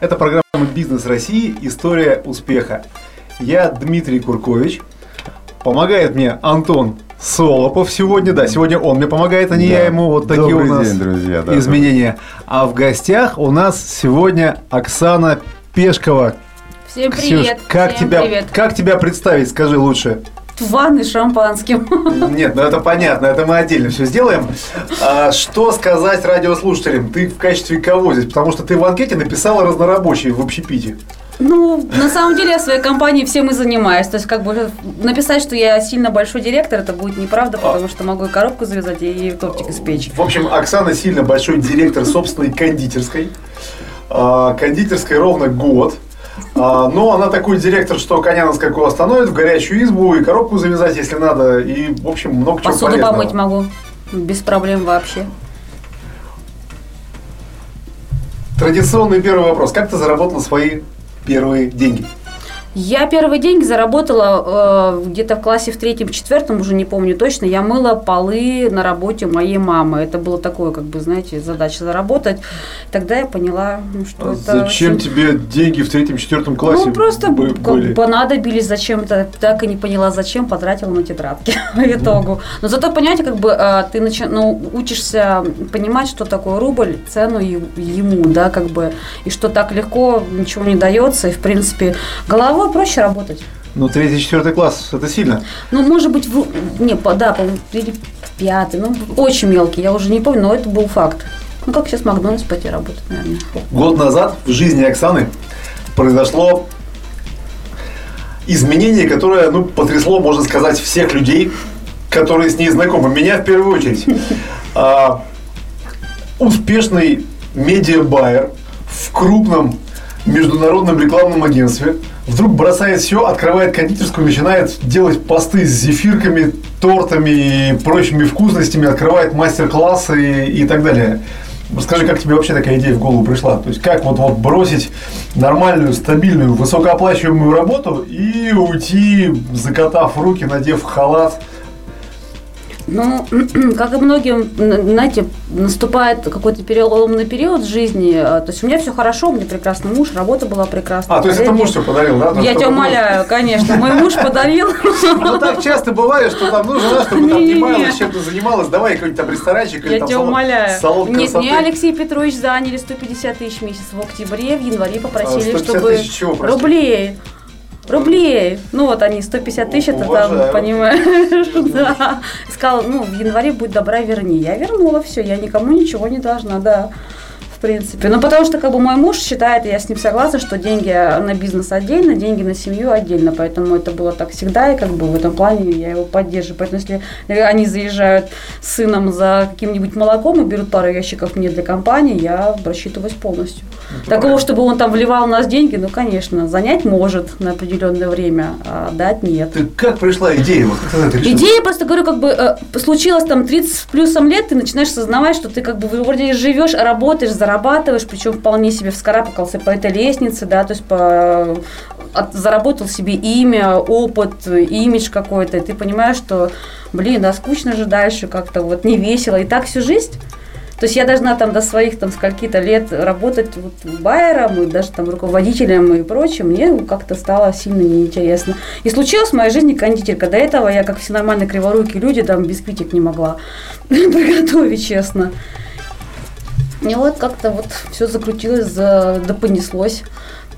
Это программа «Бизнес России. История успеха». Я Дмитрий Куркович. Помогает мне Антон Солопов сегодня, да, сегодня он мне помогает, а не да. я ему. Вот такие Добрый у нас день, друзья, да, изменения. А в гостях у нас сегодня Оксана Пешкова. Всем Ксюш, привет. как Всем тебя, привет. как тебя представить, скажи лучше. Ванны с шампанским. Нет, ну это понятно, это мы отдельно все сделаем. А, что сказать радиослушателям? Ты в качестве кого здесь? Потому что ты в анкете написала разнорабочие в общепите. Ну, на самом деле я в своей компании всем и занимаюсь. То есть, как бы написать, что я сильно большой директор, это будет неправда, потому что могу и коробку завязать, и тортик испечь. В общем, Оксана сильно большой директор собственной кондитерской. А, кондитерской ровно год. А, но она такой директор, что коня на скаку остановит, в горячую избу и коробку завязать, если надо. И, в общем, много чего Посуду полезного. помыть могу. Без проблем вообще. Традиционный первый вопрос. Как ты заработала свои первые деньги? Я первые деньги заработала э, где-то в классе в третьем, четвертом, уже не помню точно. Я мыла полы на работе моей мамы. Это было такое, как бы, знаете, задача заработать. Тогда я поняла, ну, что это А Зачем очень- тебе деньги в третьем, четвертом классе Ну, просто были? понадобились зачем-то, так и не поняла, зачем потратила на тетрадки по итогу. Но зато, понимаете, как бы а, ты начи- ну, учишься понимать, что такое рубль, цену ему, да, как бы, и что так легко ничего не дается, и, в принципе, головой проще работать. Ну, третий, четвертый класс, это сильно. Ну, может быть, в, не, по- да, по или пятый, ну, очень мелкий, я уже не помню, но это был факт. Ну, как сейчас Макдональдс пойти работать, наверное. Год назад в жизни Оксаны произошло изменение, которое ну, потрясло, можно сказать, всех людей, которые с ней знакомы. Меня в первую очередь. А, успешный медиабайер в крупном международном рекламном агентстве вдруг бросает все, открывает кондитерскую, начинает делать посты с зефирками, тортами и прочими вкусностями, открывает мастер-классы и, и так далее. Расскажи, как тебе вообще такая идея в голову пришла? То есть, как вот, вот бросить нормальную, стабильную, высокооплачиваемую работу и уйти, закатав руки, надев халат? Ну, как и многим, знаете, наступает какой-то переломный период в жизни. А, То есть у меня все хорошо, у меня прекрасный муж, работа была прекрасная. А, то есть это муж все подарил, да? Я тебя умоляю, конечно. Мой муж подарил. Ну, так часто бывает, что там нужно, чтобы там маялась, чем-то занималась, давай какой-нибудь там ресторанчик или Я там тебя салон, Нет, мне Алексей Петрович заняли 150 тысяч в месяц в октябре, в январе попросили, 150 чтобы... Рублей. Рублей. Ну вот они, 150 тысяч, это там, понимаешь, да. Сказал, ну, в январе будет добра, верни. Я вернула все, я никому ничего не должна, да. В принципе. Ну, потому что, как бы, мой муж считает, и я с ним согласна, что деньги на бизнес отдельно, деньги на семью отдельно. Поэтому это было так всегда, и как бы в этом плане я его поддерживаю. Поэтому, если они заезжают с сыном за каким-нибудь молоком и берут пару ящиков мне для компании, я рассчитываюсь полностью. Такого, чтобы он там вливал в нас деньги, ну, конечно, занять может на определенное время, а дать нет. Ты как пришла идея? Вот как ты? Идея, просто говорю, как бы э, случилось там 30 с плюсом лет, ты начинаешь сознавать, что ты как бы вроде живешь, работаешь, зарабатываешь, причем вполне себе вскарабкался по этой лестнице, да, то есть по, от- заработал себе имя, опыт, имидж какой-то, и ты понимаешь, что, блин, да, скучно же дальше как-то, вот не весело, и так всю жизнь. То есть я должна там до своих там скольки-то лет работать вот байером и даже там руководителем и прочим, мне как-то стало сильно неинтересно. И случилась в моей жизни кондитерка. До этого я, как все нормальные криворукие люди, там бисквитик не могла приготовить, честно. И вот как-то вот все закрутилось, за- да понеслось.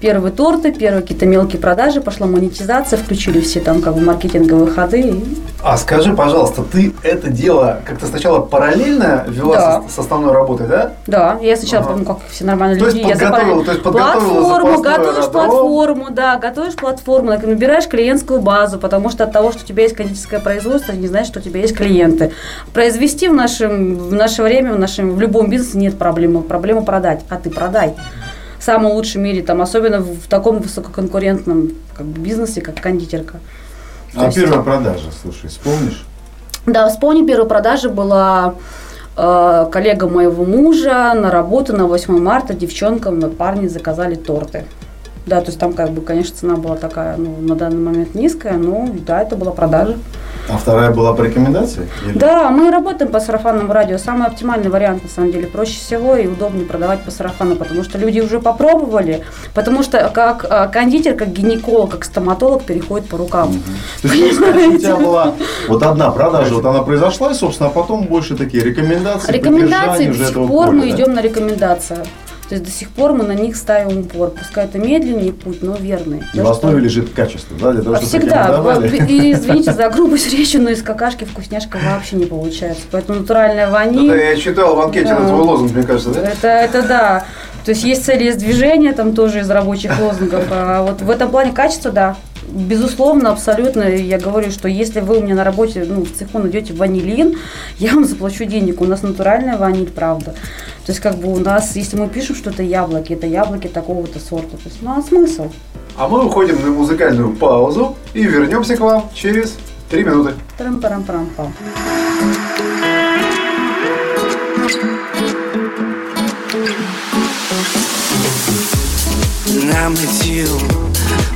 Первые торты, первые какие-то мелкие продажи, пошла монетизация, включили все там как бы маркетинговые ходы. А скажи, пожалуйста, ты это дело как-то сначала параллельно вела Да. со- с основной работой, да? Да, я сначала, Ага. ну, как все нормальные То есть люди, я подготовила- запар- то есть платформу, готовишь платформу, да, готовишь платформу, набираешь клиентскую базу, потому что от того, что у тебя есть кондитерское производство, не значит, что у тебя есть клиенты. Произвести в, нашем, в наше время, в, нашем, в любом бизнесе нет проблемы. Проблема продать, а ты продай. В самом лучшем мире, там, особенно в таком высококонкурентном как бы, бизнесе, как кондитерка. А есть- первая продажа, слушай, вспомнишь? Да, вспомни, первая продажа была э, коллега моего мужа на работу на 8 марта девчонкам, парни заказали торты. Да, то есть там, как бы, конечно, цена была такая, ну, на данный момент низкая, но да, это была продажа. А вторая была по рекомендации? Или- Да, мы работаем по сарафанному радио. Самый оптимальный вариант, на самом деле. Проще всего и удобнее продавать по сарафану, потому что люди уже попробовали. Потому что как а, кондитер, как гинеколог, как стоматолог переходит по рукам. То есть, у тебя была вот одна продажа, вот она произошла, и, собственно, а потом больше такие рекомендации, Рекомендации до сих пор мы идем на рекомендации. То есть до сих пор мы на них ставим упор. Пускай это медленный путь, но верный. И в основе лежит качество, да, для того, чтобы Всегда. И извините за грубость речи, но из какашки вкусняшка вообще не получается. Поэтому натуральная ваниль. Это я читал в анкете Да. твой лозунг, мне кажется, да? Это, это да. То есть есть цели из движения, там тоже из рабочих лозунгов. А вот в этом плане качество, да. Безусловно, абсолютно. Я говорю, что если вы у меня на работе, ну, в цеху найдете ванилин, я вам заплачу денег. У нас натуральная ваниль, правда. То есть, как бы у нас, если мы пишем, что это яблоки, это яблоки такого-то сорта. То есть, ну, а смысл? А мы уходим на музыкальную паузу и вернемся к вам через три минуты. Тарам-парам-парам-пам. When I'm with you,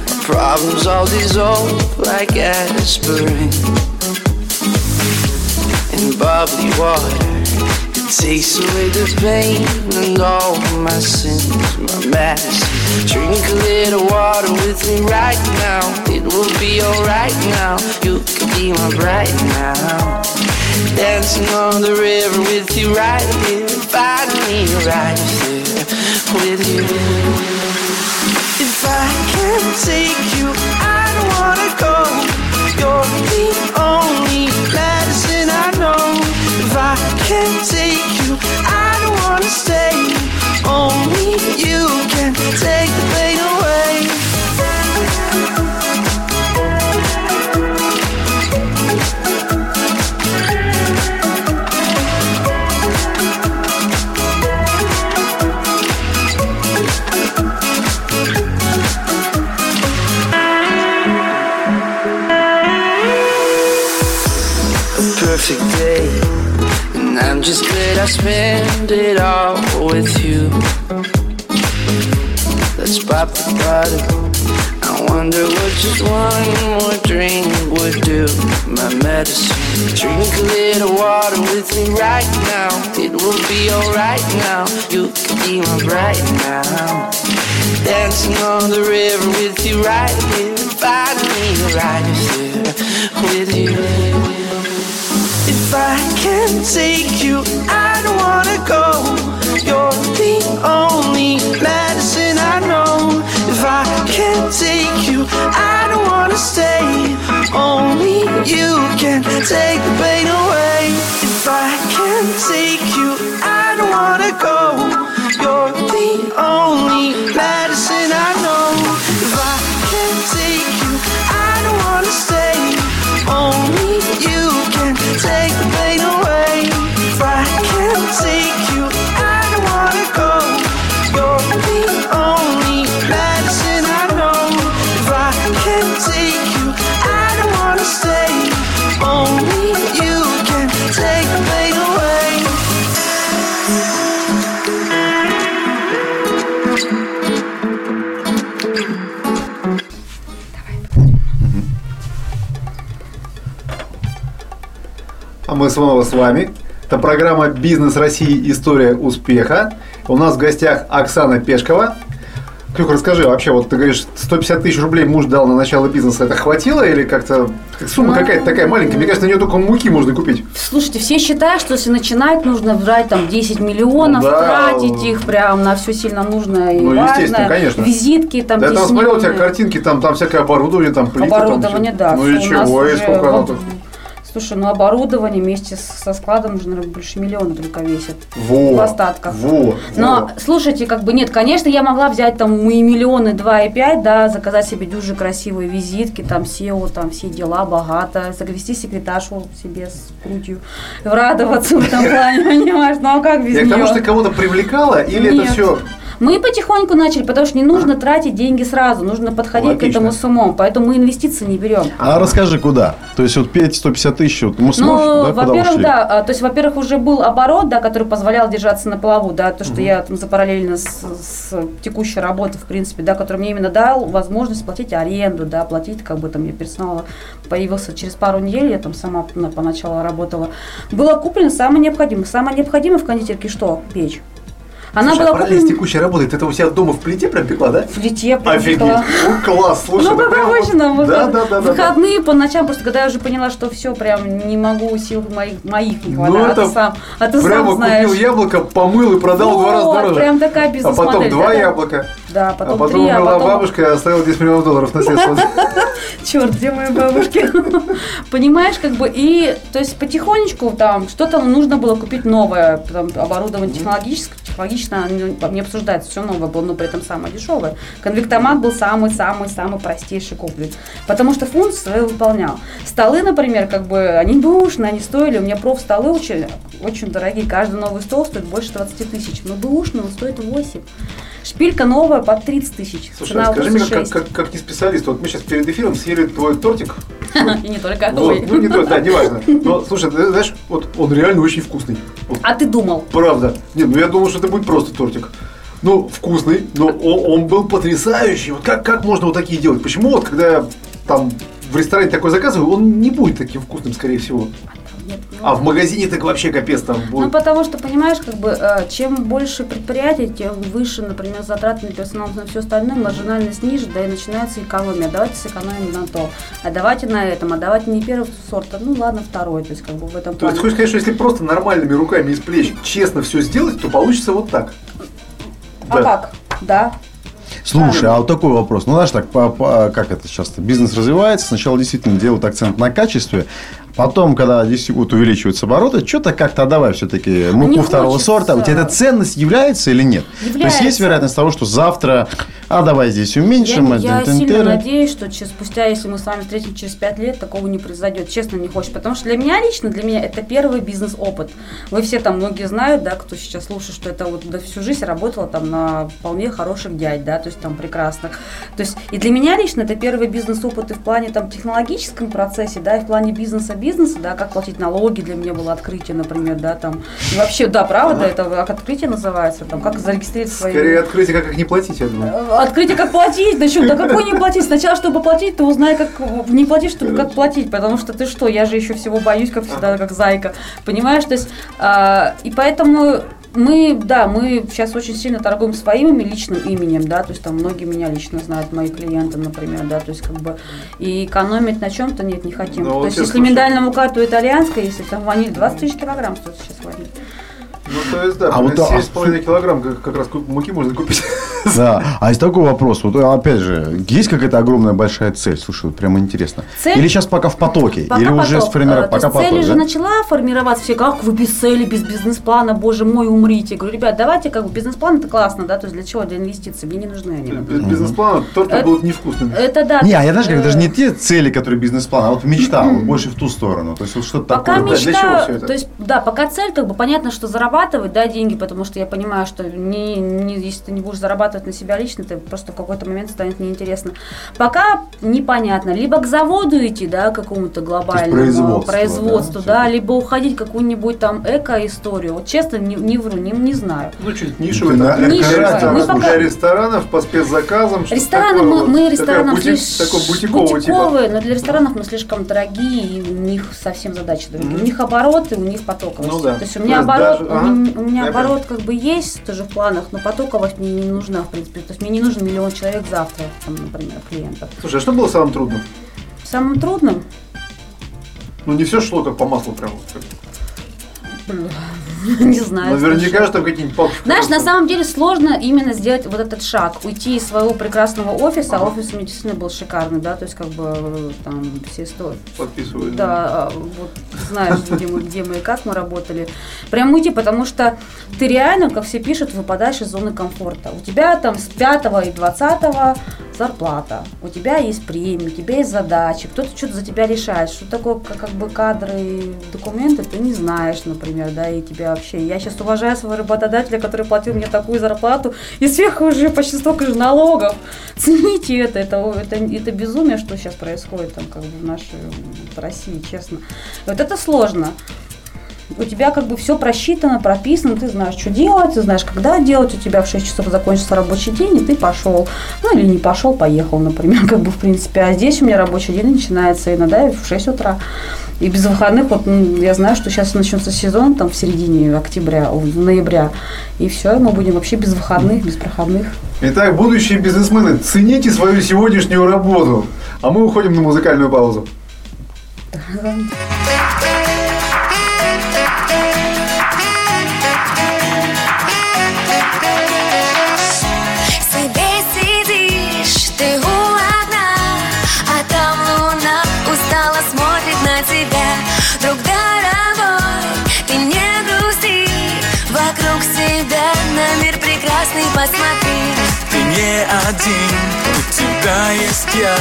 my problems all dissolve like aspirin. In bubbly water, takes away the pain and all my sins, my medicine. Drink a little water with me right now. It will be alright now. You can be my bride now. Dancing on the river with you right here. Find me right there with you. If I can't take I it all with you. Let's pop the bottle. I wonder what just one more drink would do. My medicine. Drink a little water with me right now. It will be alright now. You can be my bride now. Dancing on the river with you right here. Find me right here with you. I can't take you, I don't wanna go. You're the only medicine I know. If I can't take you, I don't wanna stay. Only you can take the мы снова с вами. Это программа «Бизнес России. История успеха». У нас в гостях Оксана Пешкова. Клюк, расскажи, вообще, вот ты говоришь, 150 тысяч рублей муж дал на начало бизнеса, это хватило или как-то сумма Ну, какая-то такая маленькая? Мне кажется, на нее только муки можно купить. Слушайте, все считают, что если начинать, нужно брать там 10 миллионов, Ну да. тратить их прям на все сильно нужное и Ну, естественно, важное. конечно. Визитки там Да, я там смотрел у тебя картинки, там, там всякое оборудование, там плиты. там Оборудование, всё. да. Ну и чего, и сколько оно тут? Слушай, ну оборудование вместе со складом уже, наверное, больше миллиона только весит. Во, в остатках. Во, Но, во. слушайте, как бы нет, конечно, я могла взять там и миллионы, два и пять, да, заказать себе дюжи красивые визитки, там SEO, там все дела, богато, завести секретаршу себе с грудью, радоваться в этом плане, понимаешь, ну а как без Я к тому, нее? что кого-то привлекала, или это все Мы потихоньку начали, потому что не нужно тратить деньги сразу, нужно подходить Логично. к этому с умом. Поэтому мы инвестиции не берем. А расскажи, куда? То есть вот петь 150 тысяч, вот мы сможем, Ну, да, во-первых, да, а, то есть, во-первых, уже был оборот, да, который позволял держаться на плаву, да, то, что я там запараллельно с, с текущей работой, в принципе, да, который мне именно дал возможность платить аренду, да, платить, как бы там я персонал появился через пару недель, я там сама ну, поначалу работала. Было куплено самое необходимое. Самое необходимое в кондитерке что? Печь. Она Слушай, а была параллель с текущей работой, ты это у себя дома в плите прям пекла, да? в плите, прям Офигеть. пекла. Ну, класс, слушай. Ну, как прям вот- обычно, в Да, да, да, да. выходные по ночам, просто когда я уже поняла, что все, прям не могу, сил моих, моих не Ну, хватает. а это ты сам, а ты Прямо сам знаешь. купил яблоко, помыл и продал в два раза Вот, дороже. прям такая а бизнес-модель. потом два да, да. яблока. Да, А потом, потом три, а умерла потом... бабушка и оставила 10 миллионов долларов на следствие. Черт, где мои бабушки? Понимаешь, как бы, и, то есть, потихонечку там что-то нужно было купить новое, там, оборудование технологическое, технологично не, обсуждается, все новое было, но при этом самое дешевое. Конвектомат был самый-самый-самый простейший куплен, потому что функцию свою выполнял. Столы, например, как бы, они бэушные, они стоили, у меня профстолы очень, очень дорогие, каждый новый стол стоит больше 20 тысяч, но бэушный он стоит 8. Шпилька новая под 30 тысяч, Слушай, цена скажи мне, как, 86. как, как не специалист, вот мы сейчас перед эфиром съели твой тортик. И не только. Вот, Ой. ну, не то, да, неважно. Но, слушай, ты знаешь, вот он реально очень вкусный. А ты думал? правда. Не, ну я думал, что это будет просто тортик. Ну, вкусный, но он, он был потрясающий. Вот как, как можно вот такие делать? Почему вот, когда я там в ресторане такой заказываю, он не будет таким вкусным, скорее всего. Ну, А в магазине так вообще капец там Ну, будет. потому что, понимаешь, как бы, э, чем больше предприятий, тем выше, например, затраты на персонал, на все остальное, маржинальность ниже, да и начинается экономия. Давайте сэкономим на то, а давайте на этом, а давайте не первого сорта, ну ладно, второй, то есть как бы в этом То есть, плане. хочешь сказать, что если просто нормальными руками из плеч честно все сделать, то получится вот так. А как? Да. Слушай, а вот такой вопрос. Ну, знаешь, так, по- по- как это сейчас бизнес развивается, сначала действительно делают акцент на качестве, потом, когда действительно вот увеличиваются обороты, что-то как-то давай все-таки муку второго хочется. сорта. У тебя эта ценность является или нет? То есть есть Является. вероятность того, что завтра, а давай здесь уменьшим, Я, я сильно надеюсь, что через- спустя, если мы с вами встретимся через пять лет, такого не произойдет. Честно, не хочешь. Потому что для меня лично, для меня это первый бизнес-опыт. Вы все там, многие знают, да, кто сейчас слушает, что это вот да, всю жизнь работала там на вполне хороших дядь, да, то есть там прекрасных. То есть и для меня лично это первый бизнес-опыт и в плане там технологическом процессе, да, и в плане бизнеса-бизнеса, да, как платить налоги для меня было открытие, например, да, там. И вообще, да, правда, это как открытие называется, там, как зарегистрировать свои... Скорее открытие, как их не платить, я думаю. Э, Открытие как платить, да что, да какой не платить? Сначала, чтобы платить, ты узнай, как не платить, чтобы как платить, потому что ты что, я же еще всего боюсь, как всегда, как зайка, понимаешь? То есть, а, и поэтому мы, да, мы сейчас очень сильно торгуем своим личным именем, да, то есть там многие меня лично знают, мои клиенты, например, да, то есть как бы и экономить на чем-то нет, не хотим. Ну, то вот есть если слушаю. миндальному карту итальянская, если там ваниль 20 тысяч килограмм стоит сейчас ваниль. Ну, то есть, да, А а вот, а, 7,5 килограмм как, как раз муки можно купить. Да, а есть такой вопрос, вот опять же, есть какая-то огромная большая цель, слушай, вот прямо интересно. Цель? Или сейчас пока в потоке, Пока или уже поток. сформировать, Э, то пока цель поток, уже да? начала формироваться. Все, как вы без цели, без бизнес-плана, боже мой, умрите. Я говорю, ребят, давайте как бы бизнес-план это классно, да, то есть для чего? Для инвестиций. Мне не нужны они. Без бизнес-плана торты Это- будут невкусными. Это да. Не, а я знаешь, как э, даже не те цели, которые бизнес-план, а вот мечта, вот больше в ту сторону. То есть вот что-то Пока такое. Чего мечта, то есть, да, пока цель, как бы понятно, что зарабатывать, да, деньги, потому что я понимаю, что не, не, если ты не будешь зарабатывать на себя лично, ты просто в какой-то момент станет неинтересно. Пока непонятно, либо к заводу идти, да, какому-то глобальному производство, производству, да, да, либо уходить в какую-нибудь там эко-историю. Вот честно, не, не вру, не, не знаю. Ну, чуть нишевый. Там, да, нишевый. ресторанов, Мы пока- для ресторанов по спецзаказам. Рестораны такое мы, вот. мы Такая ресторанам бутик- слиш- такой бутикового типа. бутиковые, но для ресторанов мы слишком дорогие, и у них совсем задачи другие. У них обороты, у них потоковость. Ну да. То есть у То меня есть оборот, даже- у, меня, у меня оборот как бы есть тоже в планах, но потоковость мне не нужна, в принципе. То есть мне не нужен миллион человек завтра, там, например, клиентов. Слушай, а что было самым трудным? Самым трудным Ну, не все шло как по маслу прям. не знаю. Наверняка слушай. же там какие-нибудь палки. Знаешь, на самом деле сложно именно сделать вот этот шаг, уйти из своего прекрасного офиса, а офис у меня действительно был шикарный, да, то есть как бы там все истории. подписывают. Да, а, вот знаешь, где мы, где мы и как мы работали. Прям уйти, потому что ты реально, как все пишут, выпадаешь из зоны комфорта. У тебя там с 5 и 20 зарплата, у тебя есть премия, у тебя есть задачи, кто-то что-то за тебя решает, что такое как, как бы кадры и документы, ты не знаешь, например, да, и тебя вообще... Я сейчас уважаю своего работодателя, который платил мне такую зарплату, и сверху уже почти столько же налогов. Цените это, это, это, это безумие, что сейчас происходит там как бы в нашей в России, честно. Вот это сложно у тебя как бы все просчитано, прописано, ты знаешь, что делать, ты знаешь, когда делать, у тебя в 6 часов закончится рабочий день, и ты пошел. Ну, или не пошел, поехал, например, как бы, в принципе. А здесь у меня рабочий день начинается иногда в 6 утра. И без выходных, вот ну, я знаю, что сейчас начнется сезон, там, в середине октября, в ноября, и все, мы будем вообще без выходных, без проходных. Итак, будущие бизнесмены, цените свою сегодняшнюю работу. А мы уходим на музыкальную паузу. себе прекрасный посмотри. Ты не один, у тебя есть я.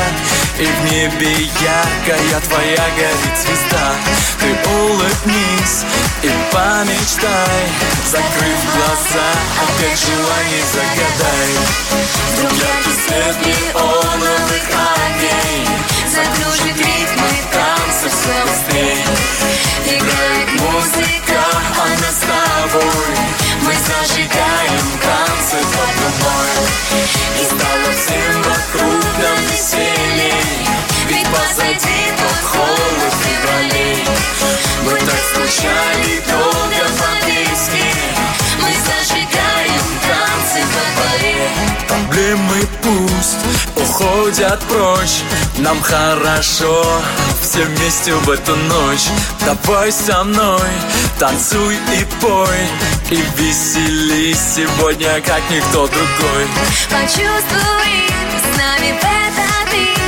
И в небе яркая твоя горит звезда. Ты улыбнись и помечтай. Закрыв глаза, опять желание загадай. Вдруг яркий свет неоновых огней Закружит ритмы все быстрей Играет музыка, она с тобой. Мы зажигаем танцы под луной И стало всем вокруг нам веселей. Ведь позади тот холод февралей Мы так скучали долго по песне. Мы зажигаем танцы во дворе Проблемы пусть уходят прочь. Нам хорошо все вместе в эту ночь. Давай со мной, танцуй и пой. И веселись сегодня, как никто другой. Почувствуй с нами в этот миг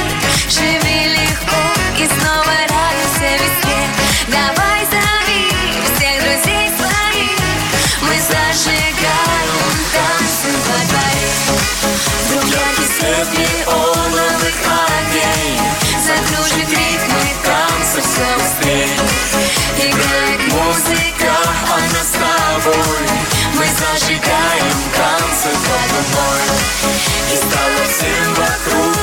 Живи легко и снова радуйся весне Давай зажигаем танцы под И стало всем вокруг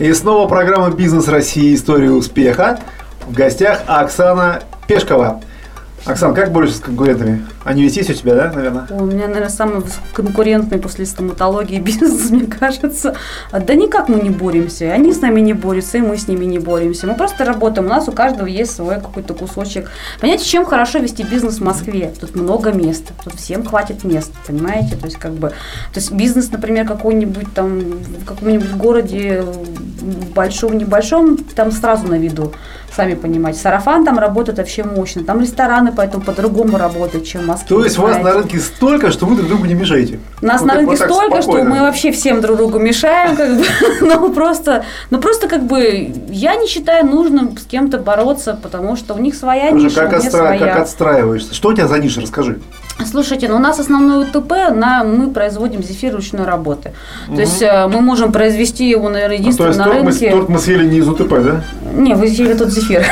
И снова программа «Бизнес России. История успеха». В гостях Оксана Пешкова. Оксан, как борешься с конкурентами? Они ведь есть у тебя, да, наверное? У меня, наверное, самый конкурентный после стоматологии бизнес, мне кажется. А, Да никак мы не боремся. Они с нами не борются, и мы с ними не боремся. Мы просто работаем. У нас у каждого есть свой какой-то кусочек. Понимаете, чем хорошо вести бизнес в Москве? Тут много мест. Тут всем хватит мест, понимаете? То есть, как бы, то есть бизнес, например, какой-нибудь там в каком-нибудь городе большом, небольшом, там сразу на виду. Сами понимаете. Сарафан там работает вообще мощно. Там рестораны поэтому по-другому работают, чем Москве. То есть у вас на рынке столько, что вы друг другу не мешаете? Нас Вот на рынке вот столько, что мы вообще всем друг другу мешаем, как бы. Ну просто, ну просто как бы я не считаю нужным с кем-то бороться, потому что у них своя Слушай, ниша, как, у меня отстра- своя. как отстраиваешься? Что у тебя за ниша, расскажи. Слушайте, ну у нас основной УТП, на, мы производим зефир ручной работы. То есть э, мы можем произвести его, наверное, То единственно есть на торт мы, рынке. торт мы съели не из УТП, да? Не, вы съели тот зефир.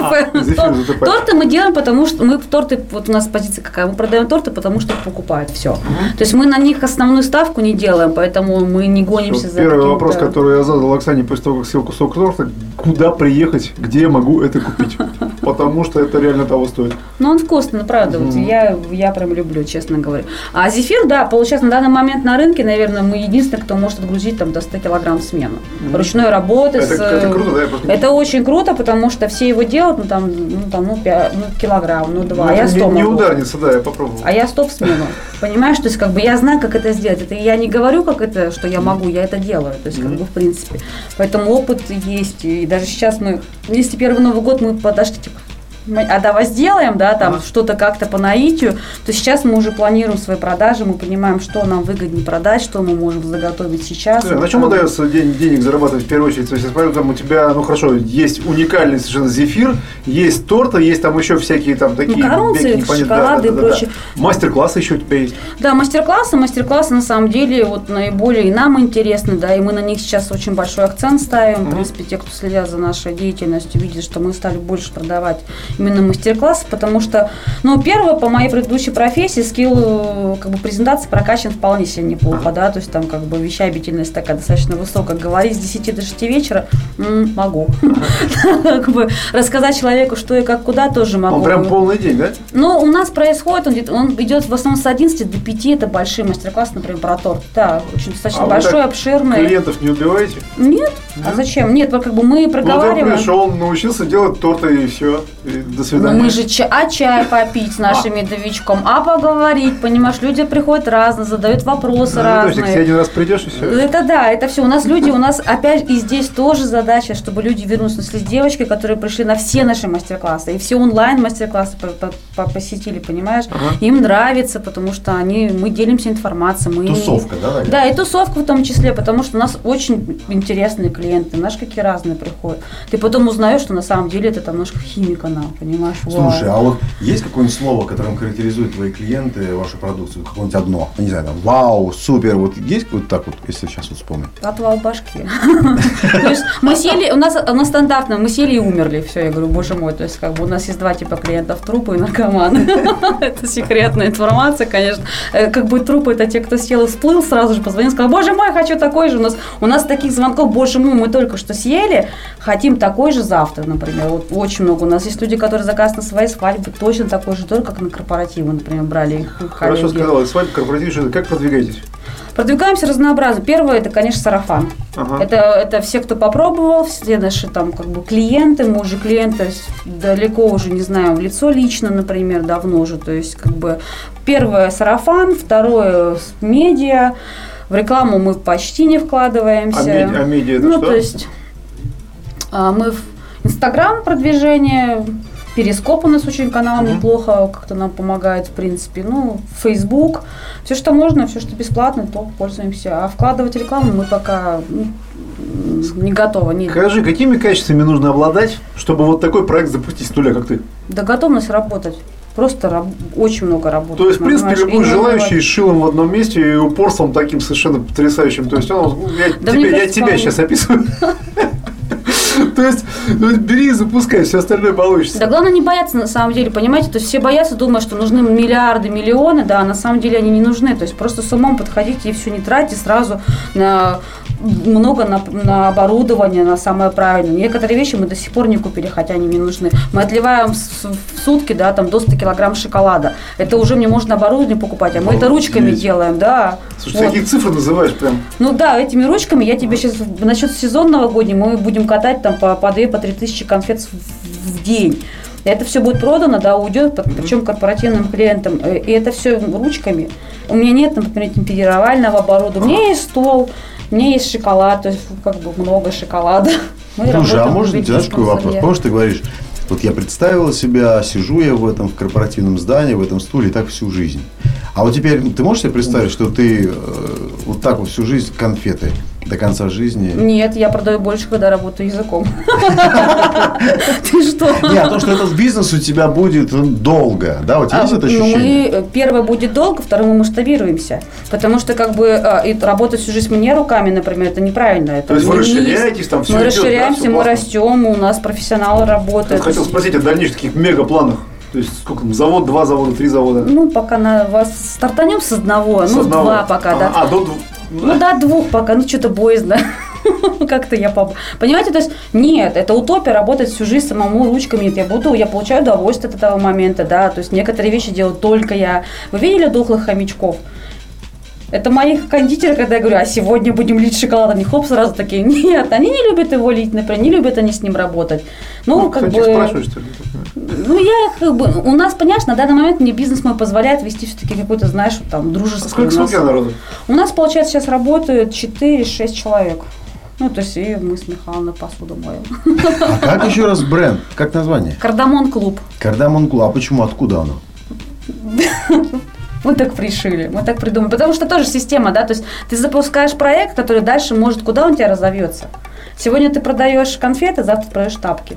А, Тор- ЗТП. Торты мы делаем, потому что мы торты, вот у нас позиция какая, мы продаем торты, потому что покупают, все. То есть мы на них основную ставку не делаем, поэтому мы не гонимся за Первый вопрос, который я задал Оксане после того, как съел кусок торта, куда приехать, где я могу это купить? Потому что это реально того стоит. Ну, он вкусный, правда, я, я прям люблю, честно говоря. А зефир, да, получается, на данный момент на рынке, наверное, мы единственные, кто может отгрузить там до 100 килограмм в смену. Ручной работы. Это- с, это круто, да, просто- Это очень круто, потому что все его делают, ну, там, ну, там, ну, пя- ну, килограмм, ну, два, Ну, а я это 100 не, не ударница, да, я попробовал. А я стоп смену. Понимаешь, то есть как бы я знаю, как это сделать. Это я не говорю, как это, что я могу, я это делаю. То есть, как бы в принципе. Поэтому опыт есть. И даже сейчас мы, если первый Новый год мы подошли, типа, а давай сделаем, да, там что-то как-то по наитию, то сейчас мы уже планируем свои продажи, мы понимаем, что нам выгоднее продать, что мы можем заготовить сейчас. Слушай, на чем там. удается день- денег зарабатывать в первую очередь? То есть, там у тебя, ну хорошо, есть уникальный совершенно зефир, есть торта, есть там еще всякие там такие... Макаронцы, беки непонятные. шоколады и прочее. Мастер-классы еще у тебя есть. Да, мастер-классы, мастер-классы на самом деле вот наиболее и нам интересны, да, и мы на них сейчас очень большой акцент ставим. В принципе, те, кто следят за нашей деятельностью, видят, что мы стали больше продавать именно мастер-классы, потому что, ну, первое, по моей предыдущей профессии, скилл э, как бы презентации прокачан вполне себе неплохо, да, то есть там как бы вещабительность такая достаточно высокая. Говорить с 10 до 6 вечера м, могу. Как бы рассказать человеку, что и как, куда тоже могу. Он прям полный день, да? Ну, у нас происходит, он, идет в основном с 11 до 5, это большие мастер-классы, например, про торт. Да, очень достаточно А большой, обширный. Клиентов не убиваете? Нет? А зачем? Нет, вот как бы мы Ну, проговариваем. пришел, научился делать торты и все. До Ну, свидания. мы же ча- а чай попить с нашим медовичком, а поговорить, понимаешь, люди приходят разные, задают вопросы Ну, разные. ты один раз придешь и все. Это да, это все. У нас люди, у нас опять и здесь тоже задача, чтобы люди вернулись. У нас есть девочки, которые пришли на все наши мастер-классы, и все онлайн мастер-классы по- по- по- посетили, понимаешь? Им нравится, потому что они, мы делимся информацией. Мы, Тусовка, да, такая? Да, и тусовка в том числе, потому что у нас очень интересные клиенты, наши какие разные приходят. Ты потом узнаешь, что на самом деле это там немножко химика нам, понимаешь? Вау. Слушай, а вот есть какое-нибудь слово, которым характеризуют твои клиенты вашу продукцию? Какое-нибудь одно? Не знаю, там, вау, супер. Вот есть вот так вот, если сейчас вот вспомнить? Отвал башки. То есть мы сели, у нас, у нас стандартно, мы сели и умерли. Все, я говорю, боже мой, то есть как бы у нас есть два типа клиентов, трупы и наркоманы. Это секретная информация, конечно. Э, Как бы трупы это те, кто сел и всплыл, сразу же позвонил, сказал, боже мой, хочу такой же. У нас, у нас таких звонков, боже мой, мы только что съели, хотим такой же завтра, например. Вот очень много. У нас есть люди, которые заказывают на свои свадьбы, точно такой же торт, как на корпоративы, например, брали их Хорошо коллеги. сказала, свадьба, корпоратив, что это? как продвигаетесь? Продвигаемся разнообразно. Первое, это, конечно, сарафан. Ага. Это, это все, кто попробовал, все наши там как бы клиенты, мы уже клиента с- далеко уже не знаем в лицо лично, например, давно уже. То есть как бы первое сарафан, второе медиа. В рекламу мы почти не вкладываемся. А меди- а медиа это ну, что? то есть а, мы в Инстаграм продвижение, Перископ у нас очень канал неплохо как-то нам помогает, в принципе. Ну, Фейсбук. Все, что можно, все, что бесплатно, то пользуемся. А вкладывать рекламу мы пока не готовы. Не... Скажи, какими качествами нужно обладать, чтобы вот такой проект запустить с нуля, как ты? Да готовность работать. Просто раб- очень много работать. То есть, в принципе, понимаешь, любой и желающий с шилом в одном месте и упорством таким совершенно потрясающим. То есть, он, я, Да тебе- я тебя сейчас описываю. То есть, ну, бери и запускай, все остальное получится. Да главное не бояться на самом деле, понимаете? То есть все боятся, думают, что нужны миллиарды, миллионы, да, а на самом деле они не нужны. То есть просто с умом подходите и все не тратьте сразу на много на, на оборудование, на самое правильное. Некоторые вещи мы до сих пор не купили, хотя они мне нужны. Мы отливаем в сутки, да, там до 100 килограмм шоколада. Это уже мне можно оборудование покупать, а мы это ручками Обалдеть. делаем, да. Слушай, Вот. такие цифры называешь прям. Ну да, этими ручками я тебе сейчас насчет сезон новогодний мы будем катать там по, по 2 по 3 тысячи конфет в, день. Это все будет продано, да, уйдет, причем корпоративным клиентам. Э, И это все ручками. У меня нет, например, темперировального оборудования. У меня есть стол, у меня есть шоколад, то есть как бы много шоколада. Мы Слушай, а в может, знаешь, любительском вопрос? ателье. Помнишь, ты говоришь, вот я представила себя, сижу я в этом в корпоративном здании, в этом стуле, и так всю жизнь. А вот теперь ты можешь себе представить, что ты э, вот так вот всю жизнь конфеты? До конца жизни. Нет, я продаю больше, когда работаю языком. Ты что? Не, а то, что этот бизнес у тебя будет долго, да, вот есть А, это ну, ощущение? первое будет долго, второе мы масштабируемся. Потому что как бы а, и работать всю жизнь мне руками, например, это неправильно. Это То есть вы расширяетесь, там всё Мы расширяемся, мы растем, у нас профессионалы работают. Хотел спросить о дальнейших таких мегапланах. То есть сколько там, завод, два завода, три завода? Ну, пока на вас стартанем с одного, С ну, одного. два пока, да. А, до двух. Ну, до двух пока, ну, что-то боязно. Как-то я пап. Понимаете, то есть нет, это утопия работать всю жизнь самому ручками. Нет, я буду, я получаю удовольствие от этого момента, да. То есть некоторые вещи делаю только я. Вы видели дохлых хомячков? Это мои кондитеры, когда я говорю, а сегодня будем лить шоколад, они хоп, сразу такие, нет, они не любят его лить, например, не любят они с ним работать. Ну, как Кстати, бы... спрашиваю, что ли? Ну, я как бы... У нас, понимаешь, на данный момент мне бизнес мой позволяет вести все-таки какой-то, знаешь, вот там, дружеский. Сколько, у нас. сколько народу? У нас, получается, сейчас работают 4-6 человек. Ну, то есть и мы с Михайловной посуду моем. А как еще раз бренд? Как название? Кардамон клуб. Кардамон Клуб. А почему? Откуда оно? Мы так пришили, мы так придумали. Потому что тоже система, да, то есть ты запускаешь проект, который дальше может, куда он тебя разовьется. Сегодня ты продаешь конфеты, завтра продаешь тапки.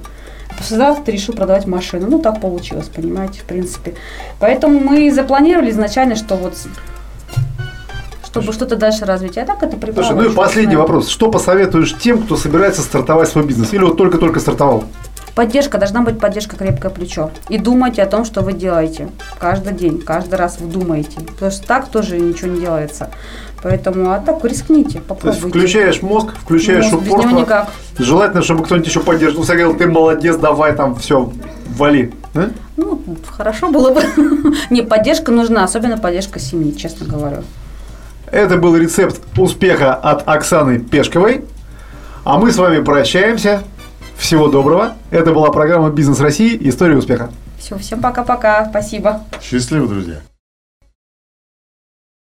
Послезавтра ты решил продавать машину. Ну, так получилось, понимаете, в принципе. Поэтому мы запланировали изначально, что вот чтобы что-то дальше развить. А так это прикольно. Слушай, ну и последний вопрос. Что посоветуешь тем, кто собирается стартовать свой бизнес? Или вот только-только стартовал? Поддержка, должна быть поддержка крепкое плечо. И думайте о том, что вы делаете. Каждый день, каждый раз вы думаете. Потому что так тоже ничего не делается. Поэтому, а так рискните, То есть попробуйте. включаешь мозг, включаешь Мозг, без упорство. него никак. Желательно, чтобы кто-нибудь еще я говорил, ты молодец, давай там все, вали. Да? Ну, хорошо было бы. Не, поддержка нужна, особенно поддержка семьи, честно говорю. Это был рецепт успеха от Оксаны Пешковой. А мы с вами прощаемся. Всего доброго. Это была программа «Бизнес России. История успеха». Все, всем пока-пока. Спасибо. Счастливо, друзья.